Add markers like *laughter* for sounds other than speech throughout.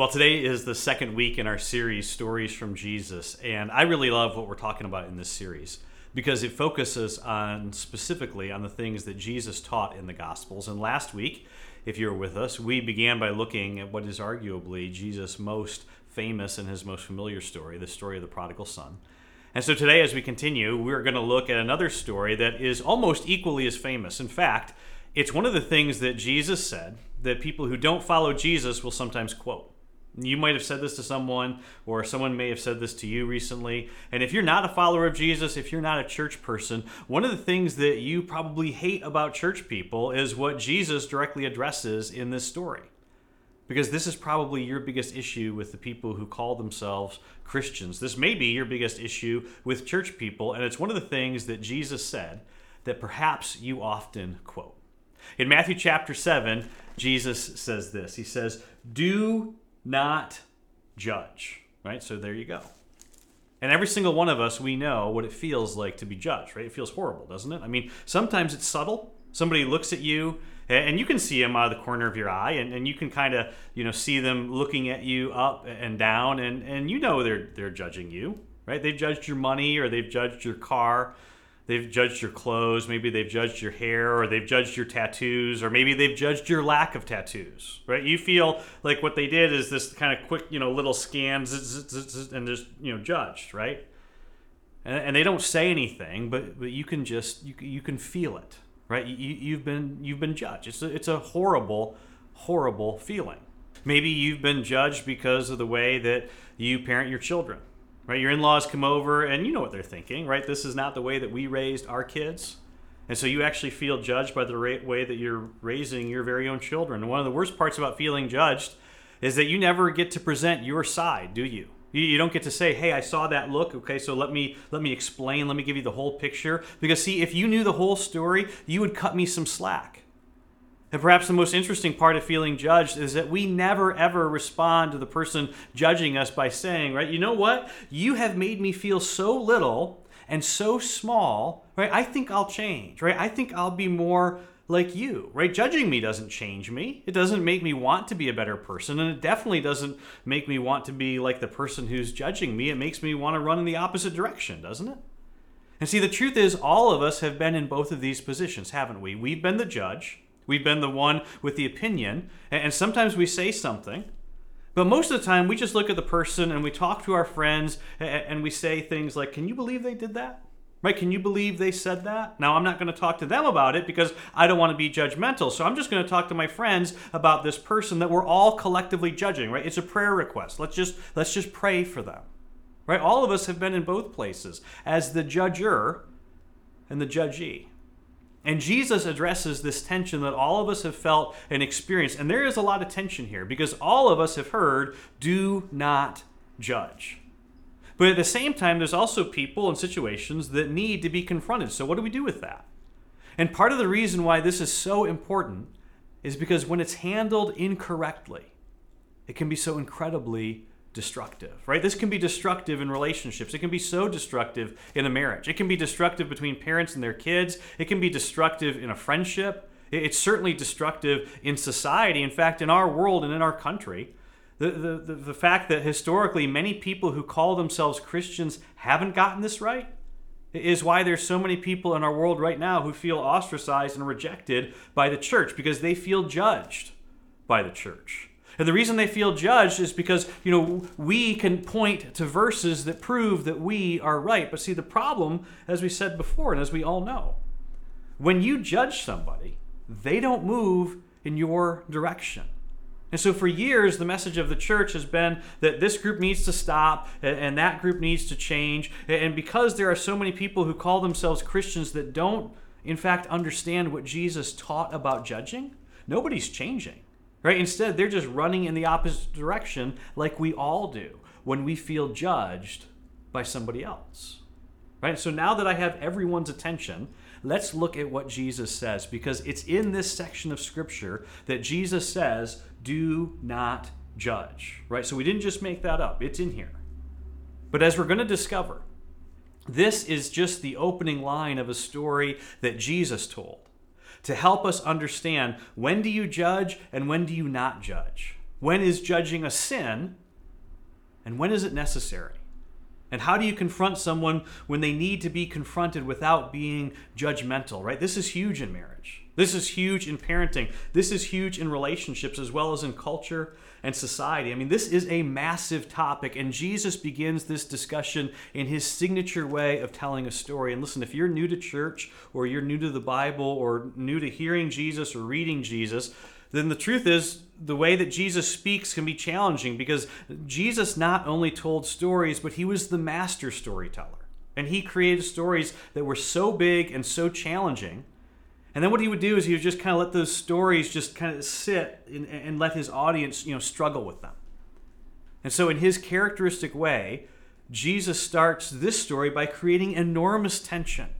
Well, today is the second week in our series, Stories from Jesus. And I really love what we're talking about in this series because it focuses on specifically on the things that Jesus taught in the Gospels. And last week, if you were with us, we began by looking at what is arguably Jesus' most famous and his most familiar story, the story of the prodigal son. And so today, as we continue, we're going to look at another story that is almost equally as famous. In fact, it's one of the things that Jesus said that people who don't follow Jesus will sometimes quote. You might have said this to someone, or someone may have said this to you recently. And if you're not a follower of Jesus, if you're not a church person, one of the things that you probably hate about church people is what Jesus directly addresses in this story. Because this is probably your biggest issue with the people who call themselves Christians. This may be your biggest issue with church people, and it's one of the things that Jesus said that perhaps you often quote. In Matthew chapter 7, Jesus says this He says, Do not judge. Right? So there you go. And every single one of us, we know what it feels like to be judged, right? It feels horrible, doesn't it? I mean, sometimes it's subtle. Somebody looks at you, and you can see them out of the corner of your eye, and, and you can kind of, you know, see them looking at you up and down, and, and you know they're they're judging you, right? They've judged your money, or they've judged your car, they've judged your clothes, maybe they've judged your hair, or they've judged your tattoos, or maybe they've judged your lack of tattoos, right? You feel like what they did is this kind of quick, you know, little scan and just, you know, judged, right? And, and they don't say anything, but, but you can just, you, you can feel it, right? You, you've been, you've been judged. It's a, it's a horrible, horrible feeling. Maybe you've been judged because of the way that you parent your children right? Your in-laws come over and you know what they're thinking, right? This is not the way that we raised our kids. And so you actually feel judged by the way that you're raising your very own children. One of the worst parts about feeling judged is that you never get to present your side, do you? You, don't get to say, "Hey, I saw that look. Okay, so let me let me explain. Let me give you the whole picture." Because see, if you knew the whole story, you would cut me some slack. And perhaps the most interesting part of feeling judged is that we never ever respond to the person judging us by saying, right, you know what? You have made me feel so little and so small, right? I think I'll change, right? I think I'll be more like you, right? Judging me doesn't change me. It doesn't make me want to be a better person. And it definitely doesn't make me want to be like the person who's judging me. It makes me want to run in the opposite direction, doesn't it? And see, the truth is, all of us have been in both of these positions, haven't we? We've been the judge We've been the one with the opinion, and sometimes we say something, but most of the time we just look at the person and we talk to our friends and we say things like, Can you believe they did that? Right? Can you believe they said that? Now, I'm not going to talk to them about it because I don't want to be judgmental. So I'm just going to talk to my friends about this person that we're all collectively judging, right? It's a prayer request. Let's just let's just pray for them. Right? All of us have been in both places as the judger and the judgee. And Jesus addresses this tension that all of us have felt and experienced. And there is a lot of tension here because all of us have heard, do not judge. But at the same time, there's also people and situations that need to be confronted. So, what do we do with that? And part of the reason why this is so important is because when it's handled incorrectly, it can be so incredibly destructive, right? This can be destructive in relationships. It can be so destructive in a marriage. It can be destructive between parents and their kids. It can be destructive in a friendship. It's certainly destructive in society. In fact, in our world and in our country, the, the, the, the fact that historically many people who call themselves Christians haven't gotten this right is why there's so many people in our world right now who feel ostracized and rejected by the church because they feel judged by the church. And the reason they feel judged is because, you know, we can point to verses that prove that we are right. But see, the problem, as we said before, and as we all know, when you judge somebody, they don't move in your direction. And so, for years, the message of the church has been that this group needs to stop and that group needs to change. And because there are so many people who call themselves Christians that don't, in fact, understand what Jesus taught about judging, nobody's changing right? Instead, they're just running in the opposite direction like we all do when we feel judged by somebody else. Right? So now that I have everyone's attention, let's look at what Jesus says because it's in this section of scripture that Jesus says, "Do not judge." Right? So we didn't just make that up. It's in here. But as we're going to discover, this is just the opening line of a story that Jesus told to help us understand when do you judge and when do you not judge. When is judging a sin? And when is it necessary? And how do you confront someone when they need to be confronted without being judgmental, right? This is huge in marriage. This is huge in parenting. This is huge in relationships as well as in culture and society. I mean, this is a massive topic, and Jesus begins this discussion in his signature way of telling a story. And listen, if you're new to church or you're new to the Bible or new to hearing Jesus or reading Jesus, then the truth is the way that Jesus speaks can be challenging because Jesus not only told stories, but he was the master storyteller. And he created stories that were so big and so challenging. And then what he would do is he would just kind of let those stories just kind of sit and, and let his audience, you know, struggle with them. And so in his characteristic way, Jesus starts this story by creating enormous tension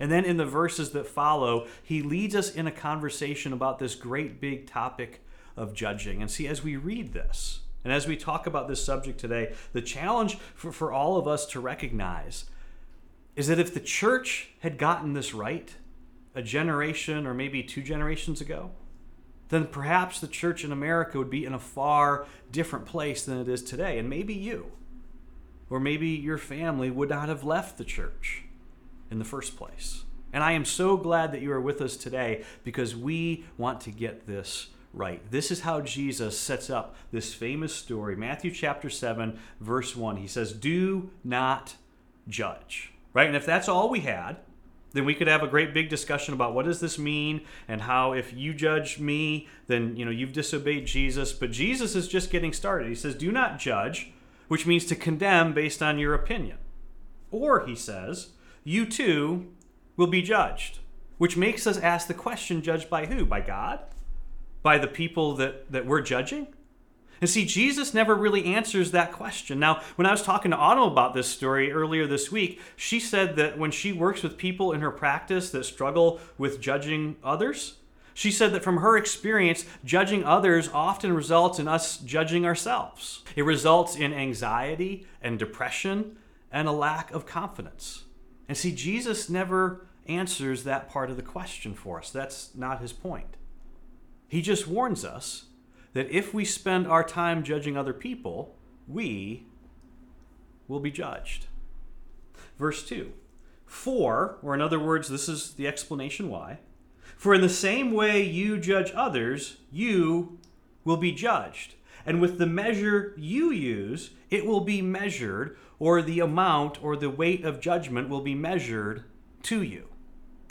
and then in the verses that follow, he leads us in a conversation about this great big topic of judging. And see, as we read this, and as we talk about this subject today, the challenge for, for all of us to recognize is that if the church had gotten this right a generation or maybe two generations ago, then perhaps the church in America would be in a far different place than it is today. And maybe you, or maybe your family, would not have left the church in the first place. And I am so glad that you are with us today because we want to get this right. This is how Jesus sets up this famous story. Matthew chapter 7, verse 1. He says, Do not judge. Right? And if that's all we had, then we could have a great big discussion about what does this mean and how if you judge me, then you know you've disobeyed Jesus. But Jesus is just getting started. He says, Do not judge, which means to condemn based on your opinion. Or he says, you too will be judged. Which makes us ask the question judged by who? By God? By the people that, that we're judging? And see, Jesus never really answers that question. Now, when I was talking to Autumn about this story earlier this week, she said that when she works with people in her practice that struggle with judging others, she said that from her experience, judging others often results in us judging ourselves. It results in anxiety and depression and a lack of confidence. And see, Jesus never answers that part of the question for us. That's not his point. He just warns us that if we spend our time judging other people, we will be judged. Verse 2 For, or in other words, this is the explanation why, for in the same way you judge others, you will be judged. And with the measure you use, it will be measured, or the amount or the weight of judgment will be measured to you.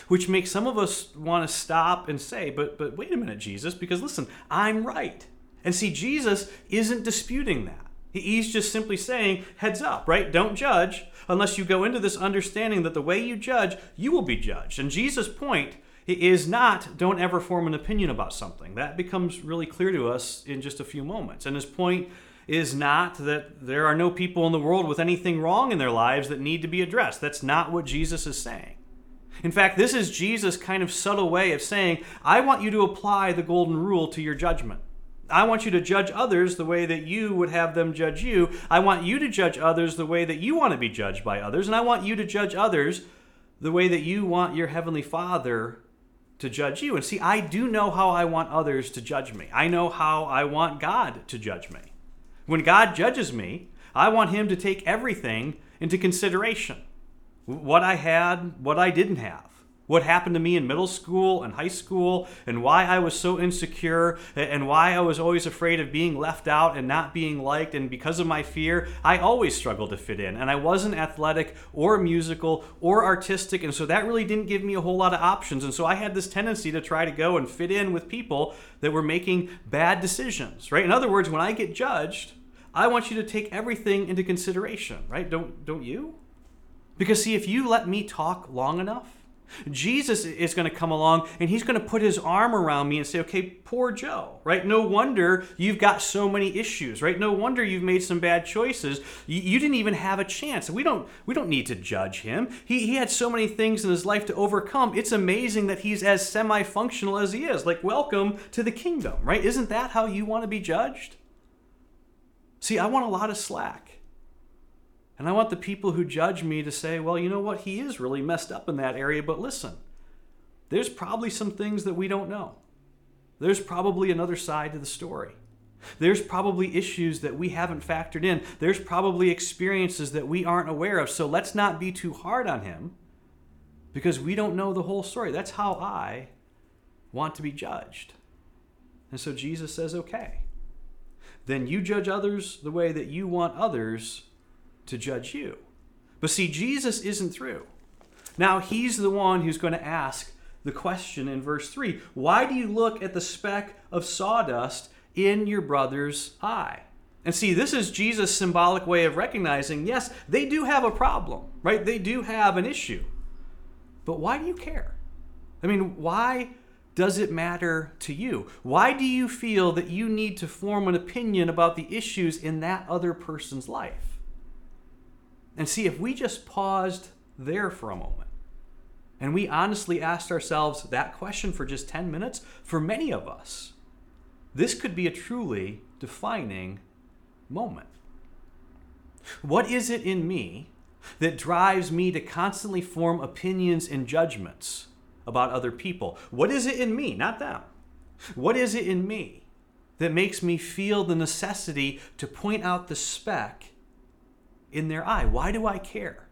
Which makes some of us want to stop and say, but, but wait a minute, Jesus, because listen, I'm right. And see, Jesus isn't disputing that. He's just simply saying, heads up, right? Don't judge unless you go into this understanding that the way you judge, you will be judged. And Jesus' point is not don't ever form an opinion about something. That becomes really clear to us in just a few moments. And his point is not that there are no people in the world with anything wrong in their lives that need to be addressed. That's not what Jesus is saying. In fact, this is Jesus' kind of subtle way of saying, I want you to apply the golden rule to your judgment. I want you to judge others the way that you would have them judge you. I want you to judge others the way that you want to be judged by others. And I want you to judge others the way that you want your Heavenly Father to judge you. And see, I do know how I want others to judge me. I know how I want God to judge me. When God judges me, I want Him to take everything into consideration what I had, what I didn't have. What happened to me in middle school and high school, and why I was so insecure, and why I was always afraid of being left out and not being liked. And because of my fear, I always struggled to fit in. And I wasn't athletic or musical or artistic, and so that really didn't give me a whole lot of options. And so I had this tendency to try to go and fit in with people that were making bad decisions, right? In other words, when I get judged, I want you to take everything into consideration, right? Don't don't you? Because see, if you let me talk long enough, Jesus is going to come along and he's going to put his arm around me and say, okay, poor Joe, right? No wonder you've got so many issues, right? No wonder you've made some bad choices. You, you didn't even have a chance. We don't, we don't need to judge him. He, he had so many things in his life to overcome. It's amazing that he's as semi functional as he is. Like, welcome to the kingdom, right? Isn't that how you want to be judged? See, I want a lot of slack. And I want the people who judge me to say, well, you know what? He is really messed up in that area, but listen, there's probably some things that we don't know. There's probably another side to the story. There's probably issues that we haven't factored in. There's probably experiences that we aren't aware of. So let's not be too hard on him because we don't know the whole story. That's how I want to be judged. And so Jesus says, okay, then you judge others the way that you want others to judge you. But see, Jesus isn't through. Now, he's the one who's going to ask the question in verse 3 Why do you look at the speck of sawdust in your brother's eye? And see, this is Jesus' symbolic way of recognizing yes, they do have a problem, right? They do have an issue. But why do you care? I mean, why does it matter to you? Why do you feel that you need to form an opinion about the issues in that other person's life? And see, if we just paused there for a moment and we honestly asked ourselves that question for just 10 minutes, for many of us, this could be a truly defining moment. What is it in me that drives me to constantly form opinions and judgments about other people? What is it in me, not them? What is it in me that makes me feel the necessity to point out the speck in their eye? Why do I care?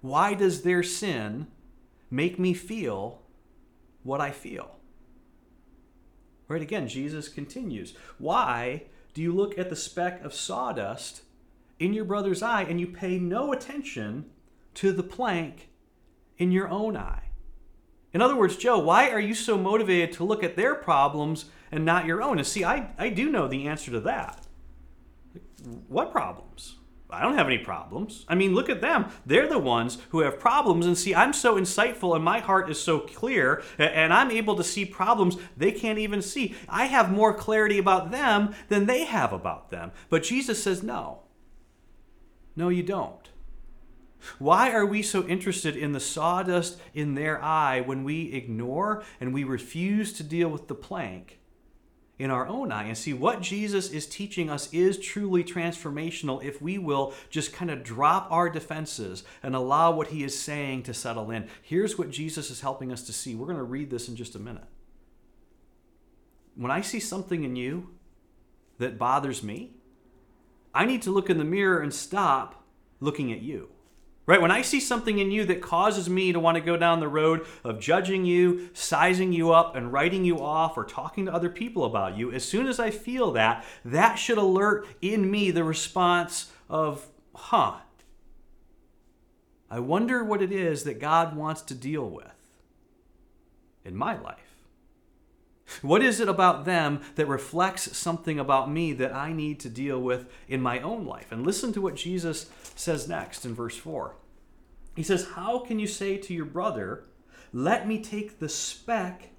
Why does their sin make me feel what I feel? Right again, Jesus continues. Why do you look at the speck of sawdust in your brother's eye and you pay no attention to the plank in your own eye? In other words, Joe, why are you so motivated to look at their problems and not your own? And see, I, I do know the answer to that. What problems? I don't have any problems. I mean, look at them. They're the ones who have problems. And see, I'm so insightful and my heart is so clear, and I'm able to see problems they can't even see. I have more clarity about them than they have about them. But Jesus says, no. No, you don't. Why are we so interested in the sawdust in their eye when we ignore and we refuse to deal with the plank in our own eye? And see, what Jesus is teaching us is truly transformational if we will just kind of drop our defenses and allow what he is saying to settle in. Here's what Jesus is helping us to see. We're going to read this in just a minute. When I see something in you that bothers me, I need to look in the mirror and stop looking at you. Right? When I see something in you that causes me to want to go down the road of judging you, sizing you up, and writing you off, or talking to other people about you, as soon as I feel that, that should alert in me the response of, huh, I wonder what it is that God wants to deal with in my life. What is it about them that reflects something about me that I need to deal with in my own life? And listen to what Jesus says next in verse 4. He says, How can you say to your brother, Let me take the speck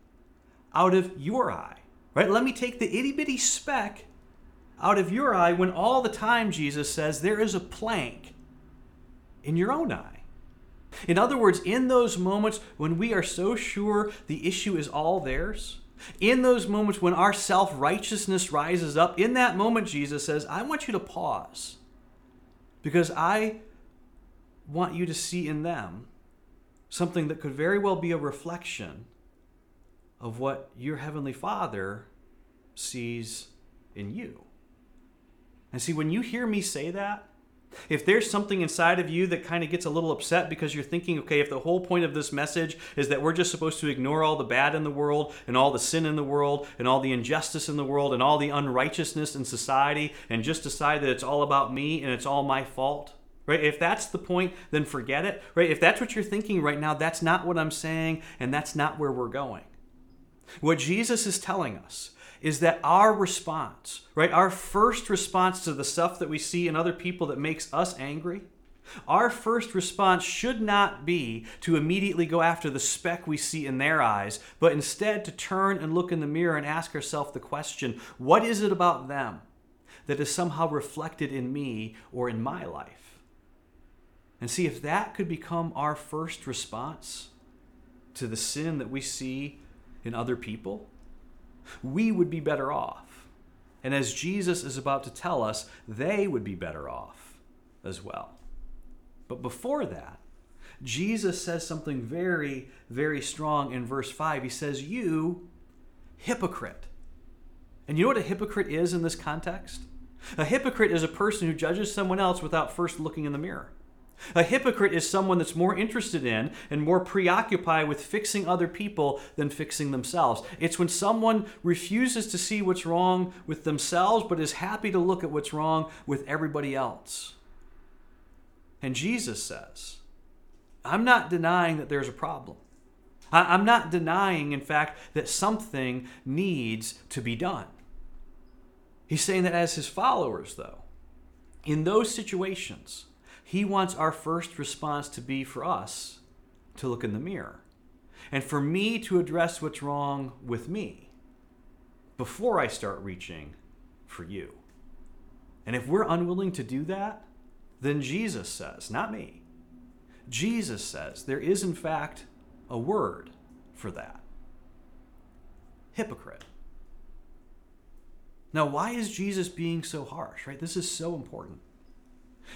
out of your eye? Right? Let me take the itty bitty speck out of your eye when all the time Jesus says there is a plank in your own eye. In other words, in those moments when we are so sure the issue is all theirs, in those moments when our self righteousness rises up, in that moment, Jesus says, I want you to pause because I want you to see in them something that could very well be a reflection of what your Heavenly Father sees in you. And see, when you hear me say that, if there's something inside of you that kind of gets a little upset because you're thinking, okay, if the whole point of this message is that we're just supposed to ignore all the bad in the world and all the sin in the world and all the injustice in the world and all the unrighteousness in society and just decide that it's all about me and it's all my fault, right? If that's the point, then forget it, right? If that's what you're thinking right now, that's not what I'm saying and that's not where we're going. What Jesus is telling us is that our response, right, our first response to the stuff that we see in other people that makes us angry, our first response should not be to immediately go after the speck we see in their eyes, but instead to turn and look in the mirror and ask ourselves the question what is it about them that is somehow reflected in me or in my life? And see if that could become our first response to the sin that we see in other people, we would be better off. And as Jesus is about to tell us, they would be better off as well. But before that, Jesus says something very, very strong in verse 5. He says, You, hypocrite. And you know what a hypocrite is in this context? A hypocrite is a person who judges someone else without first looking in the mirror. A hypocrite is someone that's more interested in and more preoccupied with fixing other people than fixing themselves. It's when someone refuses to see what's wrong with themselves but is happy to look at what's wrong with everybody else. And Jesus says, I'm not denying that there's a problem. I'm not denying, in fact, that something needs to be done. He's saying that as his followers, though, in those situations, he wants our first response to be for us to look in the mirror and for me to address what's wrong with me before I start reaching for you. And if we're unwilling to do that, then Jesus says, not me, Jesus says there is, in fact, a word for that hypocrite. Now, why is Jesus being so harsh, right? This is so important.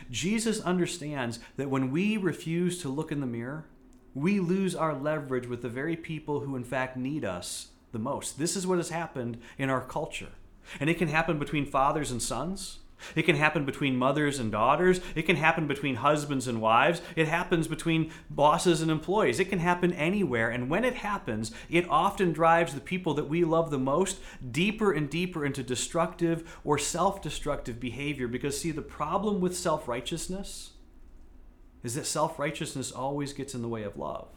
Jesus understands that when we refuse to look in the mirror, we lose our leverage with the very people who, in fact, need us the most. This is what has happened in our culture. And it can happen between fathers and sons. It can happen between mothers and daughters. It can happen between husbands and wives. It happens between bosses and employees. It can happen anywhere. And when it happens, it often drives the people that we love the most deeper and deeper into destructive or self destructive behavior. Because, see, the problem with self righteousness is that self righteousness always gets in the way of love.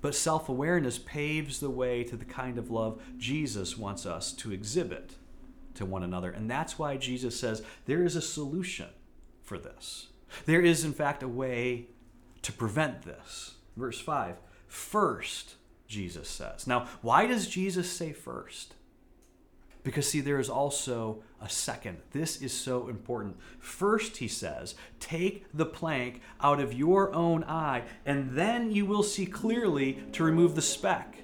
But self awareness paves the way to the kind of love Jesus wants us to exhibit to one another. And that's why Jesus says there is a solution for this. There is, in fact, a way to prevent this. Verse 5 First, Jesus says. Now, why does Jesus say first? Because, see, there is also a second. This is so important. First, he says, take the plank out of your own eye, and then you will see clearly to remove the speck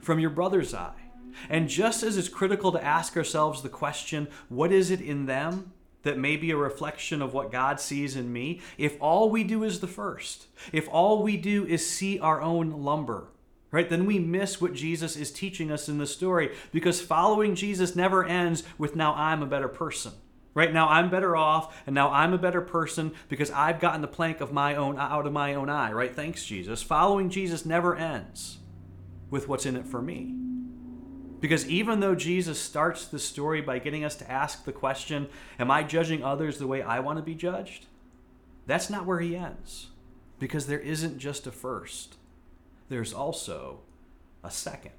from your brother's eye. And just as it's critical to ask ourselves the question, what is it in them that may be a reflection of what God sees in me? If all we do is the first, if all we do is see our own lumber, right, then we miss what Jesus is teaching us in the story because following Jesus never ends with now I'm a better person. Right now I'm better off and now I'm a better person because I've gotten the plank of my own out of my own eye, right? Thanks Jesus. Following Jesus never ends with what's in it for me. Because even though Jesus starts the story by getting us to ask the question, Am I judging others the way I want to be judged? That's not where he ends. Because there isn't just a first, there's also a second.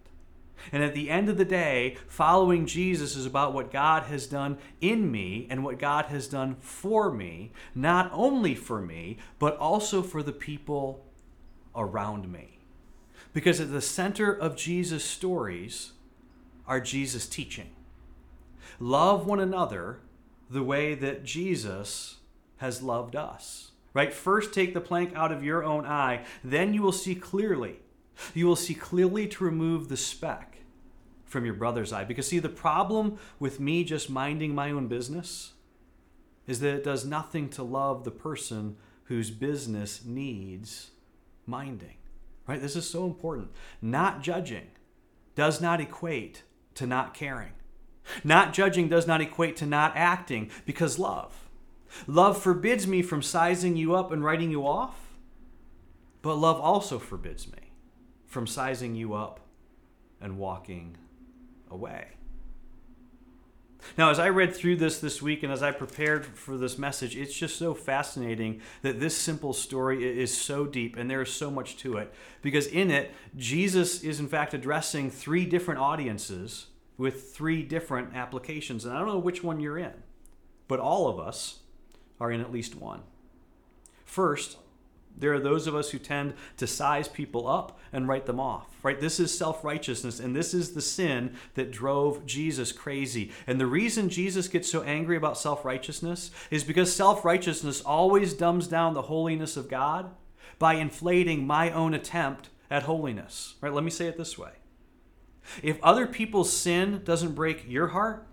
And at the end of the day, following Jesus is about what God has done in me and what God has done for me, not only for me, but also for the people around me. Because at the center of Jesus' stories, are Jesus' teaching. Love one another the way that Jesus has loved us. Right? First, take the plank out of your own eye, then you will see clearly. You will see clearly to remove the speck from your brother's eye. Because, see, the problem with me just minding my own business is that it does nothing to love the person whose business needs minding. Right? This is so important. Not judging does not equate to not caring. Not judging does not equate to not acting because love. Love forbids me from sizing you up and writing you off, but love also forbids me from sizing you up and walking away. Now, as I read through this this week and as I prepared for this message, it's just so fascinating that this simple story is so deep and there is so much to it. Because in it, Jesus is in fact addressing three different audiences with three different applications. And I don't know which one you're in, but all of us are in at least one. First, there are those of us who tend to size people up and write them off, right? This is self righteousness, and this is the sin that drove Jesus crazy. And the reason Jesus gets so angry about self righteousness is because self righteousness always dumbs down the holiness of God by inflating my own attempt at holiness, right? Let me say it this way if other people's sin doesn't break your heart,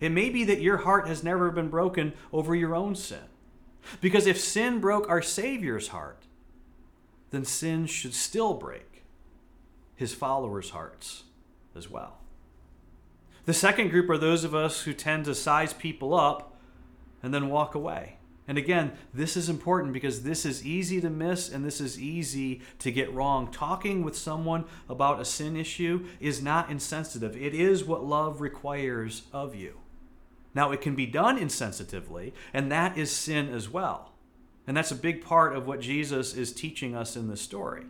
it may be that your heart has never been broken over your own sin. Because if sin broke our Savior's heart, then sin should still break his followers' hearts as well. The second group are those of us who tend to size people up and then walk away. And again, this is important because this is easy to miss and this is easy to get wrong. Talking with someone about a sin issue is not insensitive, it is what love requires of you. Now, it can be done insensitively, and that is sin as well. And that's a big part of what Jesus is teaching us in this story.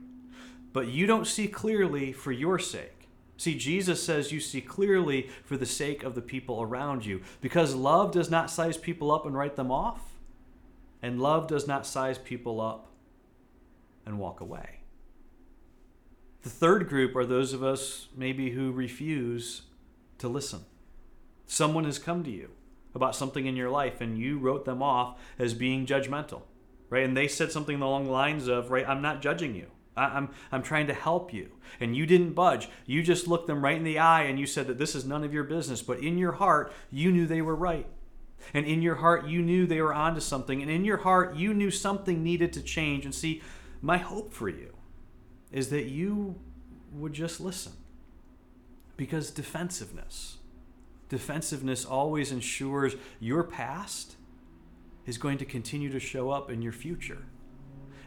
But you don't see clearly for your sake. See, Jesus says you see clearly for the sake of the people around you because love does not size people up and write them off and love does not size people up and walk away. The third group are those of us maybe who refuse to listen. Someone has come to you about something in your life and you wrote them off as being judgmental, right? And they said something along the lines of, right, I'm not judging you. I'm, I'm trying to help you. And you didn't budge. You just looked them right in the eye and you said that this is none of your business. But in your heart, you knew they were right. And in your heart, you knew they were onto something. And in your heart, you knew something needed to change. And see, my hope for you is that you would just listen. Because defensiveness, defensiveness always ensures your past is going to continue to show up in your future.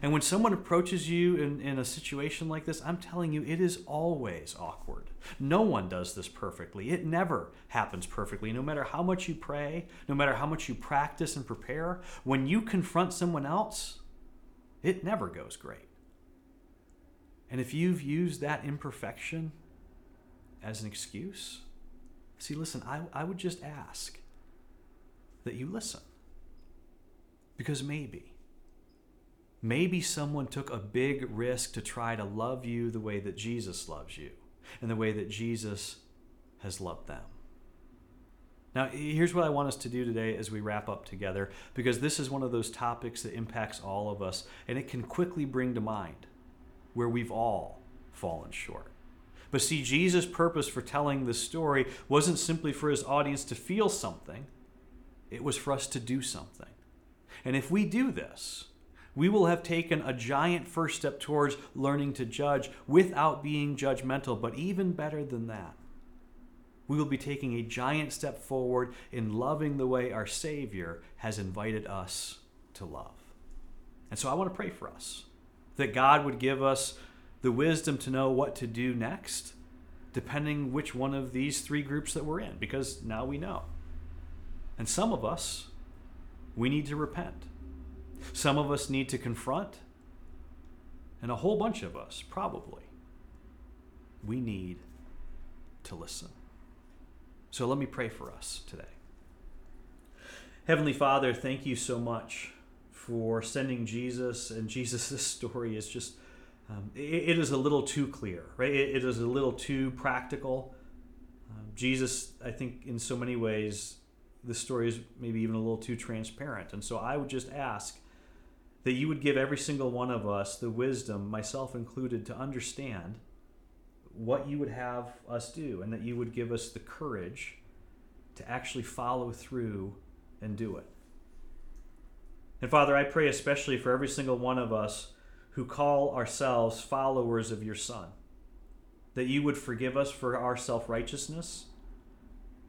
And when someone approaches you in, in a situation like this, I'm telling you, it is always awkward. No one does this perfectly. It never happens perfectly. No matter how much you pray, no matter how much you practice and prepare, when you confront someone else, it never goes great. And if you've used that imperfection as an excuse, see, listen, I, I would just ask that you listen. Because maybe, Maybe someone took a big risk to try to love you the way that Jesus loves you and the way that Jesus has loved them. Now, here's what I want us to do today as we wrap up together, because this is one of those topics that impacts all of us, and it can quickly bring to mind where we've all fallen short. But see, Jesus' purpose for telling this story wasn't simply for his audience to feel something, it was for us to do something. And if we do this, we will have taken a giant first step towards learning to judge without being judgmental. But even better than that, we will be taking a giant step forward in loving the way our Savior has invited us to love. And so I want to pray for us that God would give us the wisdom to know what to do next, depending which one of these three groups that we're in, because now we know. And some of us, we need to repent. Some of us need to confront, and a whole bunch of us, probably, we need to listen. So let me pray for us today. Heavenly Father, thank you so much for sending Jesus, and Jesus' *laughs* story is just, um, it, it is a little too clear, right? it, it is a little too practical. Um, Jesus, I think, in so many ways, the story is maybe even a little too transparent. And so I would just ask that you would give every single one of us the wisdom, myself included, to understand what you would have us do, and that you would give us the courage to actually follow through and do it. And Father, I pray especially for every single one of us who call ourselves followers of your Son, that you would forgive us for our self righteousness,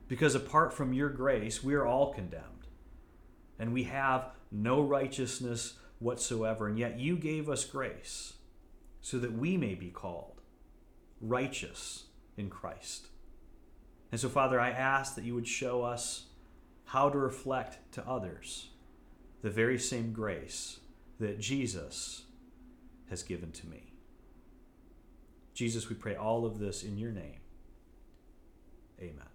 because apart from your grace, we are all condemned, and we have no righteousness whatsoever. And yet you gave us grace so that we may be called righteous in Christ. And so, Father, I ask that you would show us how to reflect to others the very same grace that Jesus has given to me. Jesus, we pray all of this in your name. Amen.